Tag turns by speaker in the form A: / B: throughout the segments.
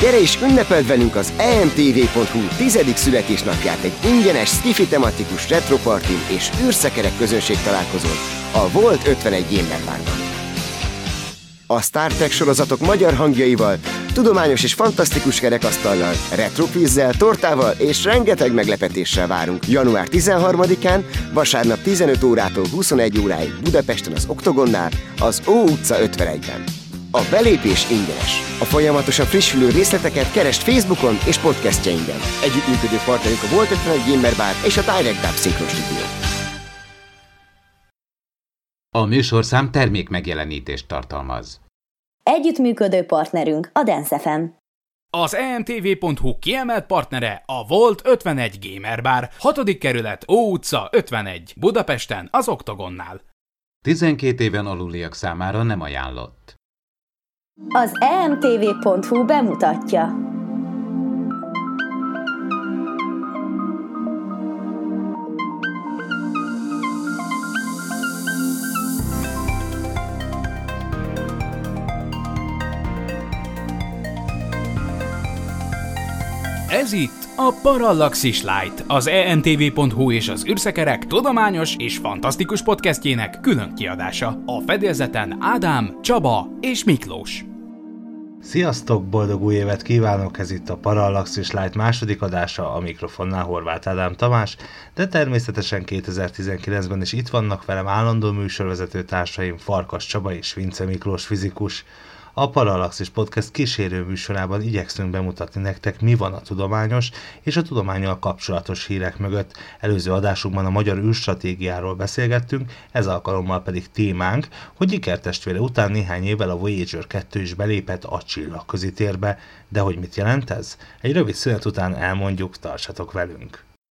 A: Gyere és ünnepeld velünk az emtv.hu 10. születésnapját egy ingyenes skifi tematikus retropartin és űrszekerek közönség találkozón a Volt 51 Gamerbarban. A Star Trek sorozatok magyar hangjaival, tudományos és fantasztikus kerekasztallal, retropizzel, tortával és rengeteg meglepetéssel várunk január 13-án, vasárnap 15 órától 21 óráig Budapesten az Oktogonnál, az Ó utca 51-ben. A belépés ingyenes. A folyamatosan frissülő részleteket keresd Facebookon és podcastjainkben. Együttműködő partnerünk a Volt 51 Gamer Bar és a Direct Dub Synchron Studio.
B: A műsorszám termék megjelenítést tartalmaz.
C: Együttműködő partnerünk a Dance FM.
D: Az emtv.hu kiemelt partnere a Volt 51 Gamer Bar, 6. kerület, Ó utca 51, Budapesten, az Oktogonnál.
B: 12 éven aluliak számára nem ajánlott.
C: Az emtv.hu bemutatja.
D: Ez itt a Parallaxis Light, az emtv.hu és az űrszekerek tudományos és fantasztikus podcastjének külön kiadása. A fedélzeten Ádám, Csaba és Miklós.
E: Sziasztok, boldog új évet kívánok! Ez itt a Parallaxis Light második adása, a mikrofonnál Horváth Ádám Tamás, de természetesen 2019-ben is itt vannak velem állandó műsorvezető társaim Farkas Csaba és Vince Miklós fizikus. A Parallaxis Podcast kísérő műsorában igyekszünk bemutatni nektek, mi van a tudományos és a tudományal kapcsolatos hírek mögött. Előző adásunkban a magyar űrstratégiáról beszélgettünk, ez alkalommal pedig témánk, hogy ikertestvére után néhány évvel a Voyager 2 is belépett a csillagközi térbe. De hogy mit jelent ez? Egy rövid szünet után elmondjuk, tartsatok velünk!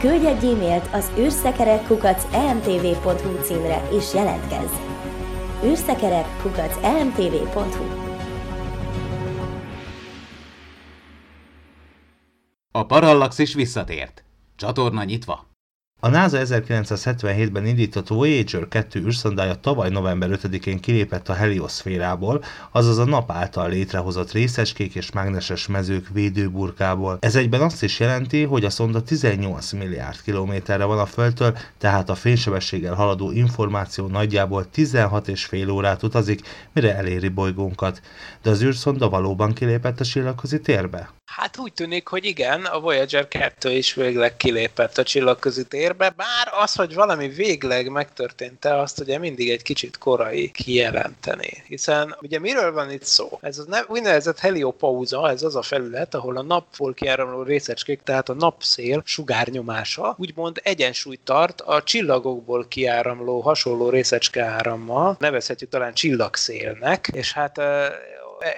C: Küldj egy e-mailt az űrszekerekkukac.emtv.hu címre és jelentkezz. űrszekerekkukac.emtv.hu
B: A Parallaxis visszatért. Csatorna nyitva.
E: A NASA 1977-ben indított Voyager 2 űrszondája tavaly november 5-én kilépett a helioszférából, azaz a nap által létrehozott részecskék és mágneses mezők védőburkából. Ez egyben azt is jelenti, hogy a szonda 18 milliárd kilométerre van a Földtől, tehát a fénysebességgel haladó információ nagyjából 16,5 órát utazik, mire eléri bolygónkat. De az űrszonda valóban kilépett a csillagközi térbe?
F: Hát úgy tűnik, hogy igen, a Voyager 2 is végleg kilépett a csillagközi térbe, bár az, hogy valami végleg megtörtént-e, azt ugye mindig egy kicsit korai kijelenteni. Hiszen ugye miről van itt szó? Ez az úgynevezett heliopauza, ez az a felület, ahol a napból kiáramló részecskék, tehát a napszél sugárnyomása úgymond egyensúlyt tart a csillagokból kiáramló hasonló részecske árammal, nevezhetjük talán csillagszélnek, és hát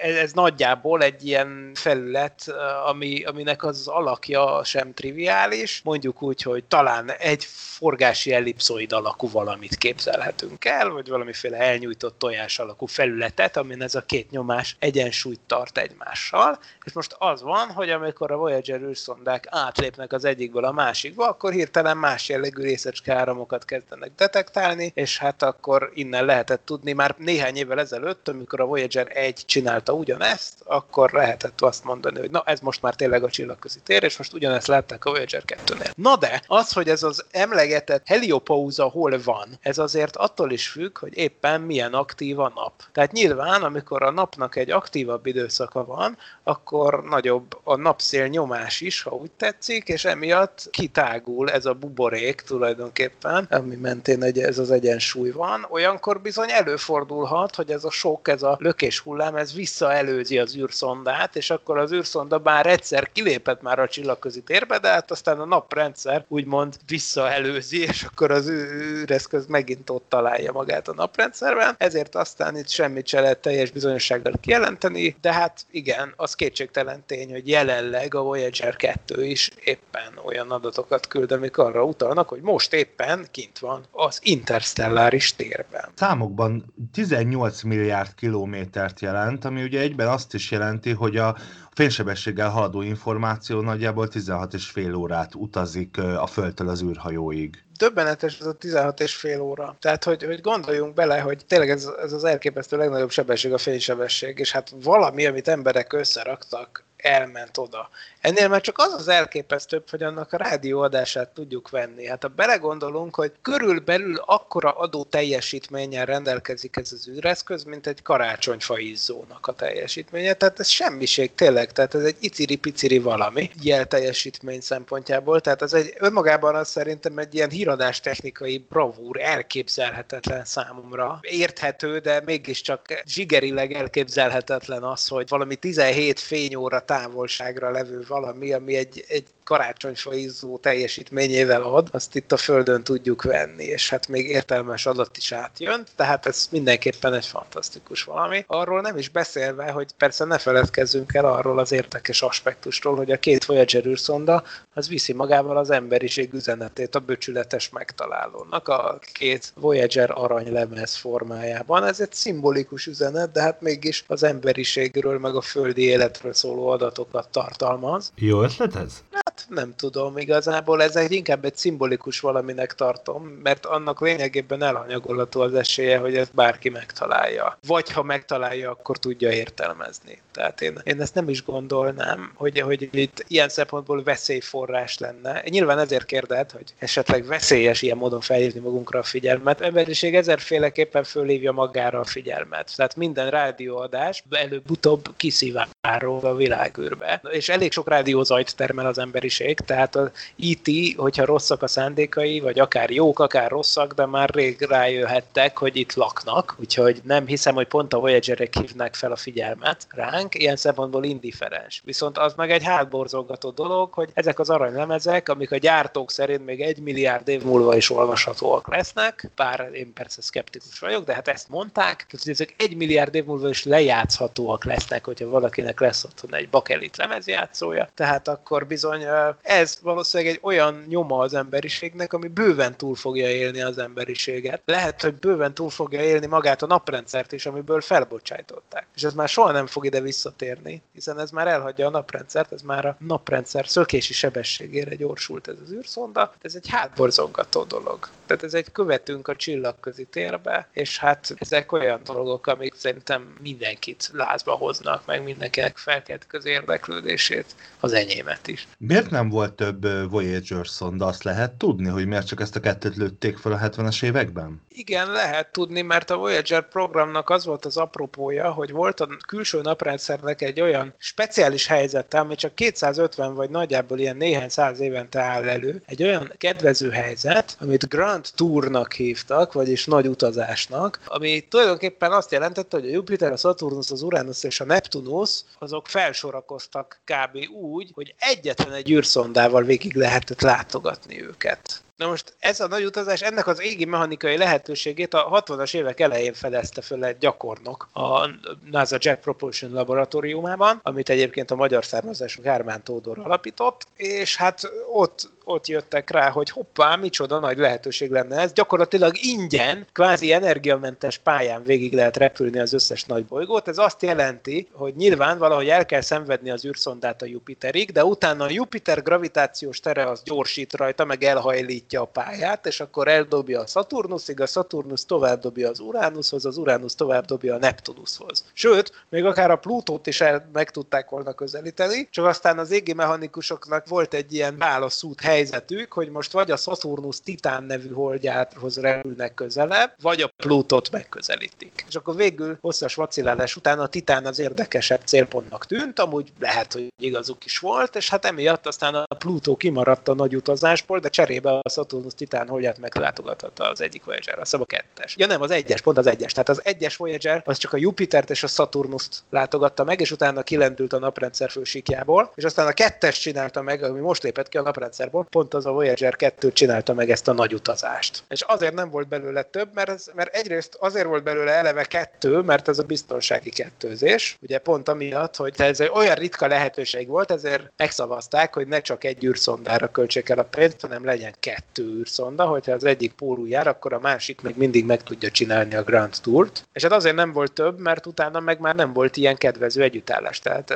F: ez, ez nagyjából egy ilyen felület, ami, aminek az alakja sem triviális, mondjuk úgy, hogy talán egy forgási ellipszoid alakú valamit képzelhetünk el, vagy valamiféle elnyújtott tojás alakú felületet, amin ez a két nyomás egyensúlyt tart egymással, és most az van, hogy amikor a Voyager űrszondák átlépnek az egyikből a másikba, akkor hirtelen más jellegű részecske áramokat kezdenek detektálni, és hát akkor innen lehetett tudni már néhány évvel ezelőtt, amikor a Voyager 1 csinál csinálta ugyanezt, akkor lehetett azt mondani, hogy na ez most már tényleg a csillagközi tér, és most ugyanezt látták a Voyager 2-nél. Na de, az, hogy ez az emlegetett heliopauza hol van, ez azért attól is függ, hogy éppen milyen aktív a nap. Tehát nyilván, amikor a napnak egy aktívabb időszaka van, akkor nagyobb a napszél nyomás is, ha úgy tetszik, és emiatt kitágul ez a buborék tulajdonképpen, ami mentén egy, ez az egyensúly van. Olyankor bizony előfordulhat, hogy ez a sok, ez a lökés hullám, ez visszaelőzi az űrszondát, és akkor az űrszonda bár egyszer kilépett már a csillagközi térbe, de hát aztán a naprendszer úgymond visszaelőzi, és akkor az űreszköz megint ott találja magát a naprendszerben, ezért aztán itt semmit se lehet teljes bizonyossággal kijelenteni, de hát igen, az kétségtelen tény, hogy jelenleg a Voyager 2 is éppen olyan adatokat küld, amik arra utalnak, hogy most éppen kint van az interstelláris térben.
E: Számokban 18 milliárd kilométert jelent, ami ugye egyben azt is jelenti, hogy a fénysebességgel haladó információ nagyjából 16 és fél órát utazik a Földtől az űrhajóig
F: döbbenetes ez a 16 és fél óra. Tehát, hogy, hogy gondoljunk bele, hogy tényleg ez, ez az elképesztő legnagyobb sebesség a fénysebesség, és hát valami, amit emberek összeraktak, elment oda. Ennél már csak az az elképesztőbb, hogy annak a rádióadását tudjuk venni. Hát ha belegondolunk, hogy körülbelül akkora adó teljesítménnyel rendelkezik ez az űreszköz, mint egy karácsonyfa izzónak a teljesítménye. Tehát ez semmiség tényleg, tehát ez egy iciri-piciri valami jel teljesítmény szempontjából. Tehát ez egy önmagában az szerintem egy ilyen híradás technikai bravúr, elképzelhetetlen számomra. Érthető, de mégiscsak zsigerileg elképzelhetetlen az, hogy valami 17 fényóra távolságra levő valami, ami egy, egy karácsonyfa izzó teljesítményével ad, azt itt a Földön tudjuk venni, és hát még értelmes adat is átjön, tehát ez mindenképpen egy fantasztikus valami. Arról nem is beszélve, hogy persze ne feledkezzünk el arról az érdekes aspektusról, hogy a két Voyager űrszonda az viszi magával az emberiség üzenetét a böcsületes megtalálónak a két Voyager aranylemez formájában. Ez egy szimbolikus üzenet, de hát mégis az emberiségről meg a földi életről szóló adatokat tartalmaz.
E: Jó ötlet ez?
F: Hát nem tudom, igazából ez egy inkább egy szimbolikus valaminek tartom, mert annak lényegében elhanyagolható az esélye, hogy ezt bárki megtalálja. Vagy ha megtalálja, akkor tudja értelmezni. Tehát én, én ezt nem is gondolnám, hogy, hogy itt ilyen szempontból veszélyforrás lenne. Nyilván ezért kérded, hogy esetleg veszélyes ilyen módon felhívni magunkra a figyelmet. Emberiség ezerféleképpen fölhívja magára a figyelmet. Tehát minden rádióadás előbb-utóbb kiszivárol a világűrbe. És elég sok rádiózajt termel az emberiség, tehát az IT, e hogyha rosszak a szándékai, vagy akár jók, akár rosszak, de már rég rájöhettek, hogy itt laknak, úgyhogy nem hiszem, hogy pont a Voyager-ek hívnák fel a figyelmet ránk, ilyen szempontból indiferens. Viszont az meg egy hátborzolgató dolog, hogy ezek az aranylemezek, amik a gyártók szerint még egy milliárd év múlva is olvashatóak lesznek, bár én persze szkeptikus vagyok, de hát ezt mondták, hogy ezek egy milliárd év múlva is lejátszhatóak lesznek, hogyha valakinek lesz otthon egy bakelit lemezjátszója, tehát akkor bizony ez valószínűleg egy olyan nyoma az emberiségnek, ami bőven túl fogja élni az emberiséget. Lehet, hogy bőven túl fogja élni magát a naprendszert is, amiből felbocsájtották. És ez már soha nem fog ide visszatérni, hiszen ez már elhagyja a naprendszert, ez már a naprendszer szökési sebességére gyorsult ez az űrszonda. Ez egy hátborzongató dolog. Tehát ez egy követünk a csillagközi térbe, és hát ezek olyan dolgok, amik szerintem mindenkit lázba hoznak, meg mindenkinek felkelt közérdeklődését, az enyémet is.
E: Miért nem volt több Voyager szonda? Azt lehet tudni, hogy miért csak ezt a kettőt lőtték fel a 70-es években?
F: Igen, lehet tudni, mert a Voyager programnak az volt az apropója, hogy volt a külső naprendszernek egy olyan speciális helyzete, ami csak 250 vagy nagyjából ilyen néhány száz évente áll elő, egy olyan kedvező helyzet, amit Grand Tournak hívtak, vagyis nagy utazásnak, ami tulajdonképpen azt jelentette, hogy a Jupiter, a Saturnus, az Uranus és a Neptunus, azok felsorakoztak kb. úgy, hogy egyetlen egy űrszondával végig lehetett látogatni őket. Na most ez a nagy utazás, ennek az égi mechanikai lehetőségét a 60-as évek elején fedezte föl egy gyakornok a NASA Jet Propulsion laboratóriumában, amit egyébként a magyar származású Gármán Tódor alapított, és hát ott ott jöttek rá, hogy hoppá, micsoda nagy lehetőség lenne ez. Gyakorlatilag ingyen, kvázi energiamentes pályán végig lehet repülni az összes nagy bolygót. Ez azt jelenti, hogy nyilván valahogy el kell szenvedni az űrszondát a Jupiterig, de utána a Jupiter gravitációs tere az gyorsít rajta, meg elhajlít megnyitja a pályát, és akkor eldobja a Saturnusig, a Saturnus tovább dobja az Uranushoz, az Uranus tovább dobja a Neptunushoz. Sőt, még akár a Plutót is el meg tudták volna közelíteni, csak aztán az égi mechanikusoknak volt egy ilyen válaszút helyzetük, hogy most vagy a Saturnus Titán nevű holdjához repülnek közelebb, vagy a Plutót megközelítik. És akkor végül hosszas vacilálás után a Titán az érdekesebb célpontnak tűnt, amúgy lehet, hogy igazuk is volt, és hát emiatt aztán a Plutó kimaradt a nagy utazásból, de cserébe a Saturnus Titán holdját meglátogatta az egyik Voyager, a a kettes. Ja nem, az egyes, pont az egyes. Tehát az egyes Voyager az csak a Jupitert és a Saturnust látogatta meg, és utána kilendült a naprendszer fősíkjából, és aztán a kettes csinálta meg, ami most lépett ki a naprendszerból, pont az a Voyager 2 csinálta meg ezt a nagy utazást. És azért nem volt belőle több, mert, ez, mert egyrészt azért volt belőle eleve kettő, mert ez a biztonsági kettőzés. Ugye pont amiatt, hogy ez egy olyan ritka lehetőség volt, ezért megszavazták, hogy ne csak egy űrszondára költsék el a pénzt, hanem legyen kettő űrszonda, hogyha az egyik pólú jár, akkor a másik még mindig meg tudja csinálni a Grand Tourt. És hát azért nem volt több, mert utána meg már nem volt ilyen kedvező együttállás. Tehát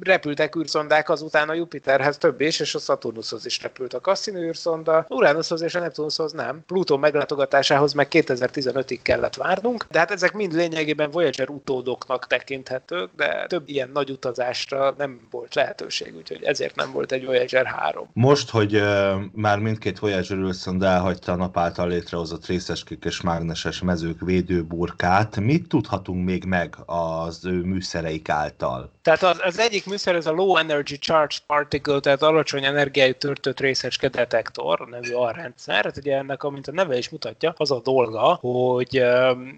F: repültek űrszondák azután a Jupiterhez több is, és a Saturnushoz is repült a Cassini űrszonda, Uranushoz és a Neptunushoz nem. Plutó meglátogatásához meg 2015-ig kellett várnunk, de hát ezek mind lényegében Voyager utódoknak tekinthetők, de több ilyen nagy utazásra nem volt lehetőség, úgyhogy ezért nem volt egy Voyager 3.
E: Most, hogy uh, már mindkét Voyager űrszonda elhagyta a nap által létrehozott részecskék és mágneses mezők védőburkát, mit tudhatunk még meg az ő műszereik által?
F: Tehát az, az egyik műszer, ez a Low Energy Charged Particle, tehát alacsony energiájú törtött részecske detektor nevű rendszer. Hát ugye ennek, amint a neve is mutatja, az a dolga, hogy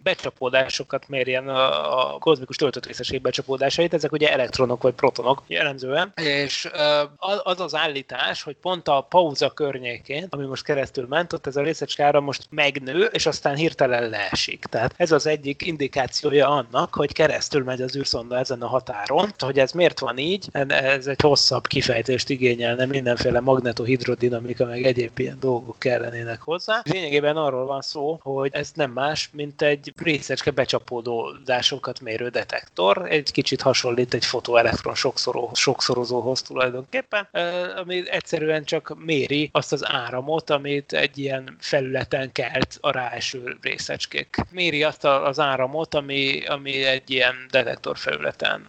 F: becsapódásokat mérjen a, a kozmikus töltött részecskék becsapódásait, ezek ugye elektronok vagy protonok jellemzően, és az az állítás, hogy pont a pauza környékén, ami most keresztül ment, ott ez a részecskára most megnő, és aztán hirtelen leesik. Tehát ez az egyik indikációja annak, hogy keresztül megy az űrszonda ezen a határon, hogy ez miért van így, ez egy hosszabb kifejtést igényelne, mindenféle magnetohidrodinamika, meg egyéb ilyen dolgok kellenének hozzá. Lényegében arról van szó, hogy ez nem más, mint egy részecske becsapódódásokat mérő detektor, egy kicsit hasonlít egy fotoelektron sokszorozóhoz tulajdonképpen, ami egyszerűen csak méri azt az áramot, amit egy ilyen felületen kelt a ráeső részecskék. Méri azt az áramot, ami, ami egy ilyen detektor felületen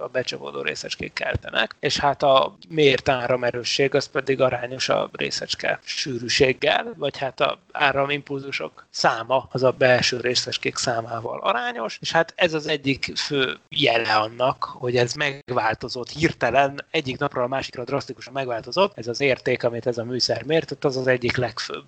F: a becsapódó részecskék keltenek, és hát a mért áramerősség az pedig arányos a részecske sűrűséggel, vagy hát a áramimpulzusok száma az a belső részecskék számával arányos, és hát ez az egyik fő jele annak, hogy ez megváltozott hirtelen, egyik napról a másikra drasztikusan megváltozott, ez az érték, amit ez a műszer mért, az az egyik legfőbb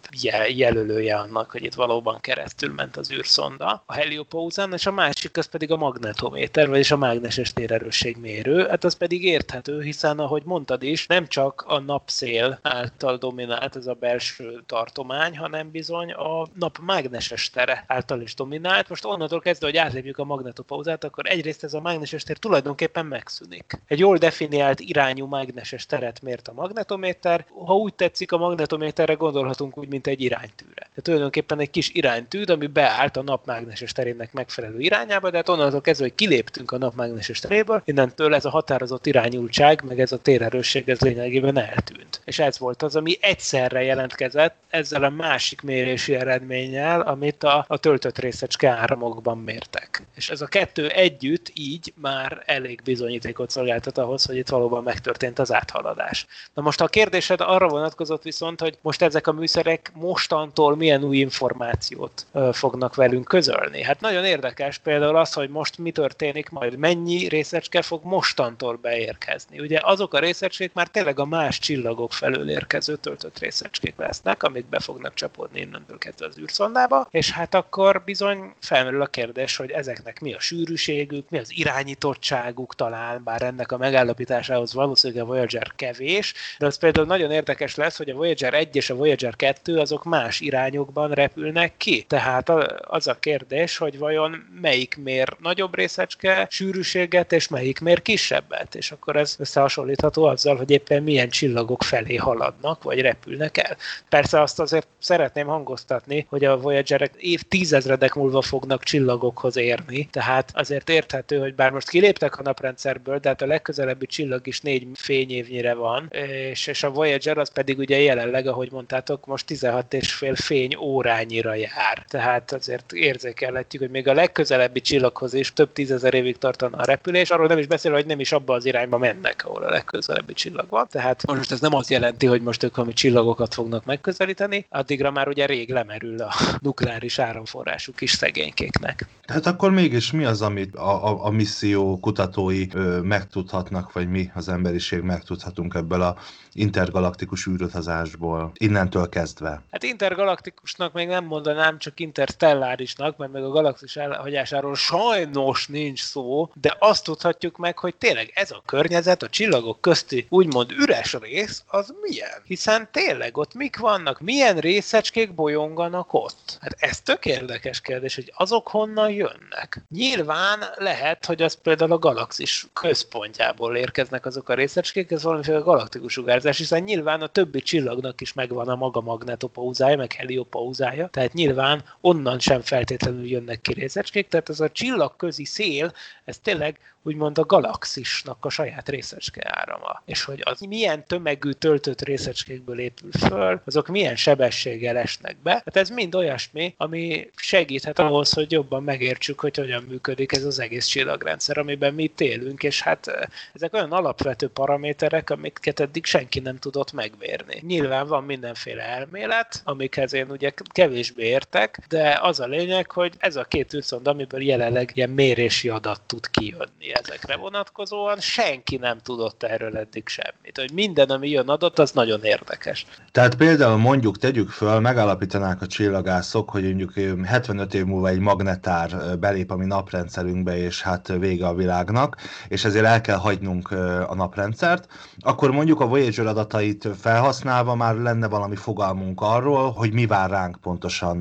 F: jelölője annak, hogy itt valóban keresztül ment az űrszonda a heliopózán, és a másik az pedig a magnetométer, vagyis a mágneses térerősség mérő, hát az pedig érthető, hiszen ahogy mondtad is, nem csak a napszél által dominált ez a belső tartomány, hanem bizony a nap mágneses tere által is dominált. Most onnantól kezdve, hogy átlépjük a magnetopauzát, akkor egyrészt ez a mágneses tér tulajdonképpen megszűnik. Egy jól definiált irányú mágneses teret mért a magnetométer. Ha úgy tetszik, a magnetométerre gondolhatunk úgy, mint egy iránytűre. Tehát tulajdonképpen egy kis iránytűd, ami beállt a nap mágneses terének megfelelő irányába, de hát onnantól kezdve, hogy kiléptünk a nap mágneses teréből, innen innentől ez a határozott irányultság, meg ez a térerősség, ez lényegében eltűnt. És ez volt az, ami egyszerre jelentkezett ezzel a másik mérési eredménnyel, amit a, a töltött részecske áramokban mértek. És ez a kettő együtt így már elég bizonyítékot szolgáltat ahhoz, hogy itt valóban megtörtént az áthaladás. Na most a kérdésed arra vonatkozott viszont, hogy most ezek a műszerek mostantól milyen új információt fognak velünk közölni. Hát nagyon érdekes például az, hogy most mi történik, majd mennyi részecske fog mostantól beérkezni. Ugye azok a részecskék már tényleg a más csillagok felől érkező töltött részecskék lesznek, amik be fognak csapódni innentől kezdve az űrszondába, és hát akkor bizony felmerül a kérdés, hogy ezeknek mi a sűrűségük, mi az irányítottságuk talán, bár ennek a megállapításához valószínűleg a Voyager kevés, de az például nagyon érdekes lesz, hogy a Voyager 1 és a Voyager 2 azok más irányú arányokban repülnek ki. Tehát az a kérdés, hogy vajon melyik mér nagyobb részecske sűrűséget, és melyik mér kisebbet. És akkor ez összehasonlítható azzal, hogy éppen milyen csillagok felé haladnak, vagy repülnek el. Persze azt azért szeretném hangoztatni, hogy a Voyagerek év tízezredek múlva fognak csillagokhoz érni, tehát azért érthető, hogy bár most kiléptek a naprendszerből, de hát a legközelebbi csillag is négy fényévnyire van, és, és a Voyager az pedig ugye jelenleg, ahogy mondtátok, most 16 és fél fény órányira jár. Tehát azért érzékelhetjük, hogy még a legközelebbi csillaghoz is több tízezer évig tartana a repülés, arról nem is beszél, hogy nem is abba az irányba mennek, ahol a legközelebbi csillag van. Tehát most ez nem azt jelenti, hogy most ők valami csillagokat fognak megközelíteni, addigra már ugye rég lemerül a nukleáris áramforrásuk is szegénykéknek.
E: Tehát akkor mégis mi az, amit a, a, a misszió kutatói ö, megtudhatnak, vagy mi az emberiség megtudhatunk ebből a intergalaktikus űrutazásból, innentől kezdve?
F: Hát intergalaktikusnak még nem mondanám, csak interstellárisnak, mert meg a galaxis elhagyásáról sajnos nincs szó, de azt tudhatjuk meg, hogy tényleg ez a környezet, a csillagok közti úgymond üres rész, az milyen? Hiszen tényleg ott mik vannak, milyen részecskék bolyonganak ott? Hát ez tök érdekes kérdés, hogy azok honnan jönnek. Nyilván lehet, hogy az például a galaxis központjából érkeznek azok a részecskék, ez valamiféle galaktikus sugárzás, hiszen nyilván a többi csillagnak is megvan a maga magnetopauzája, meg heliopauzája, tehát nyilván onnan sem feltétlenül jönnek ki részecskék, tehát ez a csillagközi szél, ez tényleg úgymond a galaxisnak a saját részecske árama. És hogy az milyen tömegű töltött részecskékből épül föl, azok milyen sebességgel esnek be. Hát ez mind olyasmi, ami segíthet ahhoz, hogy jobban megértsük, hogy hogyan működik ez az egész csillagrendszer, amiben mi élünk, és hát ezek olyan alapvető paraméterek, amiket eddig senki nem tudott megmérni. Nyilván van mindenféle elmélet, amikhez én ugye kevésbé értek, de az a lényeg, hogy ez a két űrszonda, amiből jelenleg ilyen mérési adat tud kijönni ezekre vonatkozóan, senki nem tudott erről eddig semmit. Hogy minden, ami jön adott, az nagyon érdekes.
E: Tehát például mondjuk tegyük föl, megállapítanák a csillagászok, hogy mondjuk 75 év múlva egy magnetár belép a mi naprendszerünkbe, és hát vége a világnak, és ezért el kell hagynunk a naprendszert, akkor mondjuk a Voyager adatait felhasználva már lenne valami fogalmunk arról, hogy mi vár ránk pontosan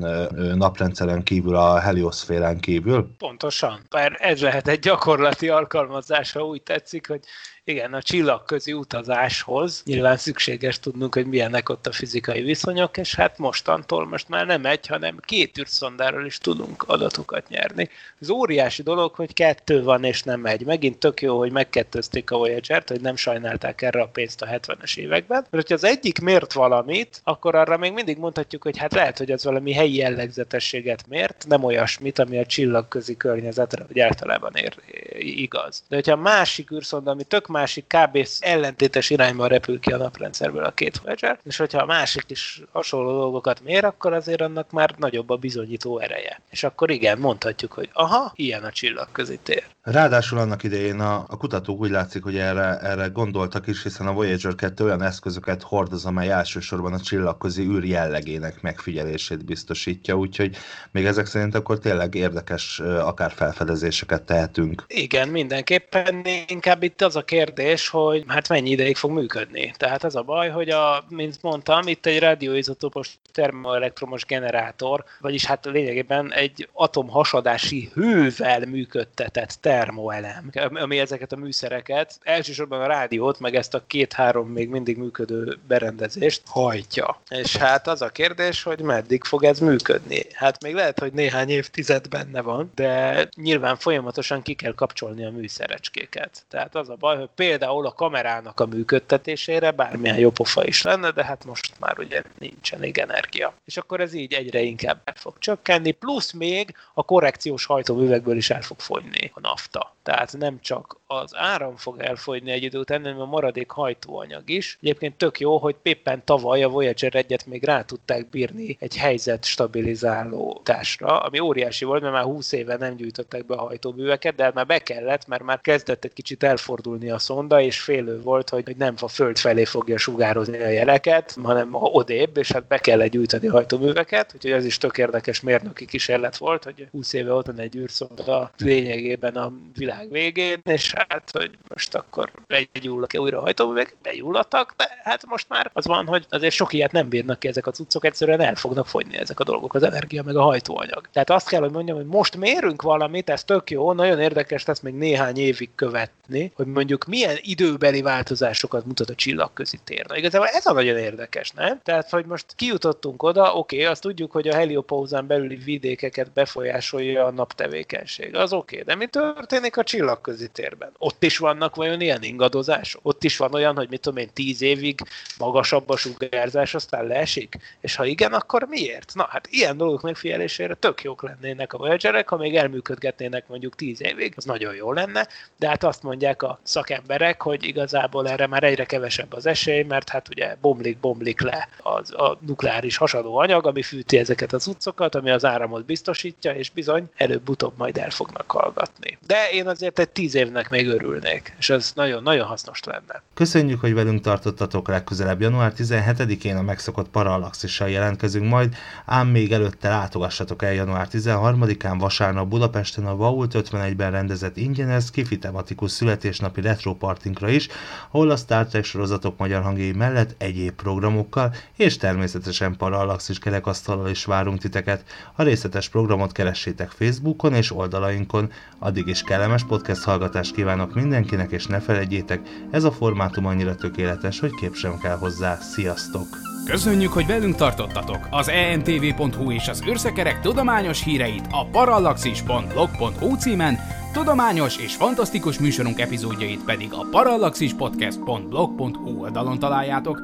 E: naprendszeren kívül, a helioszférán kívül.
F: Pontosan. Mert ez lehet egy gyakorlati alkalmazása, úgy tetszik, hogy igen, a csillagközi utazáshoz nyilván szükséges tudnunk, hogy milyenek ott a fizikai viszonyok, és hát mostantól most már nem egy, hanem két űrszondáról is tudunk adatokat nyerni. Ez óriási dolog, hogy kettő van és nem egy. Megint tök jó, hogy megkettőzték a Voyager-t, hogy nem sajnálták erre a pénzt a 70-es években. Mert hogyha az egyik mért valamit, akkor arra még mindig mondhatjuk, hogy hát lehet, hogy az valami helyi jellegzetességet mért, nem olyasmit, ami a csillagközi környezetre, vagy általában ér, igaz. De hogyha a másik űrszonda, ami tök másik kb. ellentétes irányba repül ki a naprendszerből a két Voyager, és hogyha a másik is hasonló dolgokat mér, akkor azért annak már nagyobb a bizonyító ereje. És akkor igen, mondhatjuk, hogy aha, ilyen a csillagközi tér.
E: Ráadásul annak idején a, a kutatók úgy látszik, hogy erre, erre gondoltak is, hiszen a Voyager 2 olyan eszközöket hordoz, amely elsősorban a csillagközi űr jellegének megfigyelését biztosítja, úgyhogy még ezek szerint akkor tényleg érdekes akár felfedezéseket tehetünk.
F: Igen, mindenképpen inkább itt az a kérdés, hogy hát mennyi ideig fog működni. Tehát az a baj, hogy a, mint mondtam, itt egy radioizotopos termoelektromos generátor, vagyis hát lényegében egy atomhasadási hővel működtetett termoelem, ami ezeket a műszereket, elsősorban a rádiót, meg ezt a két-három még mindig működő berendezést hajtja. És hát az a kérdés, hogy meddig fog ez működni. Hát még lehet, hogy néhány évtized benne van, de nyilván folyamatosan ki kell kapcsolni a műszerecskéket. Tehát az a baj, hogy például a kamerának a működtetésére bármilyen jó pofa is lenne, de hát most már ugye nincsen elég energia. És akkor ez így egyre inkább el fog csökkenni, plusz még a korrekciós hajtóművekből is el fog fogyni a nafta. Tehát nem csak az áram fog elfogyni egy idő után, hanem a maradék hajtóanyag is. Egyébként tök jó, hogy éppen tavaly a Voyager 1 még rá tudták bírni egy helyzet stabilizáló tásra, ami óriási volt, mert már 20 éve nem gyűjtöttek be a hajtóműveket, de már be kellett, mert már kezdett egy kicsit elfordulni a szonda, és félő volt, hogy nem a föld felé fogja sugározni a jeleket, hanem odébb, és hát be kellett gyűjteni a hajtóműveket, úgyhogy ez is tök érdekes mérnöki kísérlet volt, hogy 20 éve ott van egy űrszonda lényegében a világ végén, és hát, hogy most akkor begyullak újra hajtóművek, begyulladtak, de hát most már az van, hogy azért sok ilyet nem bírnak ki ezek a cuccok, egyszerűen el fognak fogyni ezek a dolgok, az energia meg a hajtóanyag. Tehát azt kell, hogy mondjam, hogy most mérünk valamit, ez tök jó, nagyon érdekes lesz még néhány évig követni, hogy mondjuk milyen időbeli változásokat mutat a csillagközi tér. Na, igazából ez a nagyon érdekes, nem? Tehát, hogy most kijutottunk oda, oké, azt tudjuk, hogy a heliopózán belüli vidékeket befolyásolja a naptevékenység. Az oké, de mi történik a csillagközi térben? Ott is vannak vajon ilyen ingadozások? Ott is van olyan, hogy mit tudom én, tíz évig magasabb a sugárzás, aztán leesik? És ha igen, akkor miért? Na, hát ilyen dolgok megfigyelésére tök jók lennének a Voyagerek, ha még elműködgetnének mondjuk tíz évig, az nagyon jó lenne, de hát azt mondják a szakemberek, hogy igazából erre már egyre kevesebb az esély, mert hát ugye bomlik, bomlik le az, a nukleáris hasadó anyag, ami fűti ezeket az utcokat, ami az áramot biztosítja, és bizony előbb-utóbb majd el fognak hallgatni. De én azért egy tíz évnek még örülnék, és ez nagyon-nagyon hasznos lenne.
E: Köszönjük, hogy velünk tartottatok legközelebb január 17-én a megszokott paralaxissal jelentkezünk majd, ám még előtte látogassatok el január 13-án vasárnap Budapesten a Vault 51-ben rendezett ingyenes kifi tematikus születésnapi retropartinkra is, ahol a Star Trek sorozatok magyar hangjai mellett egyéb programokkal és természetesen paralaxis kerekasztallal is várunk titeket. A részletes programot keressétek Facebookon és oldalainkon. Addig is kellemes podcast hallgatást kívánok mindenkinek, és ne felejtjétek, ez a formátum annyira tökéletes, hogy kép sem kell hozzá. Sziasztok!
D: Köszönjük, hogy velünk tartottatok! Az emtv.hu és az űrszekerek tudományos híreit a parallaxis.blog.hu címen, tudományos és fantasztikus műsorunk epizódjait pedig a parallaxispodcast.blog.hu oldalon találjátok.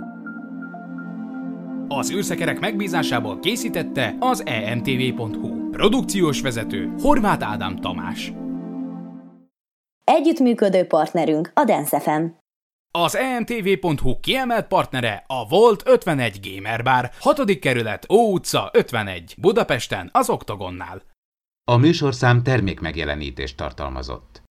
D: Az űrszekerek megbízásából készítette az emtv.hu. Produkciós vezető Horváth Ádám Tamás.
C: Együttműködő partnerünk a Dance FM.
D: Az emtv.hu kiemelt partnere a Volt 51 Gamer Bar, 6. kerület, Ó utca 51, Budapesten, az Oktogonnál.
B: A műsorszám termékmegjelenítést tartalmazott.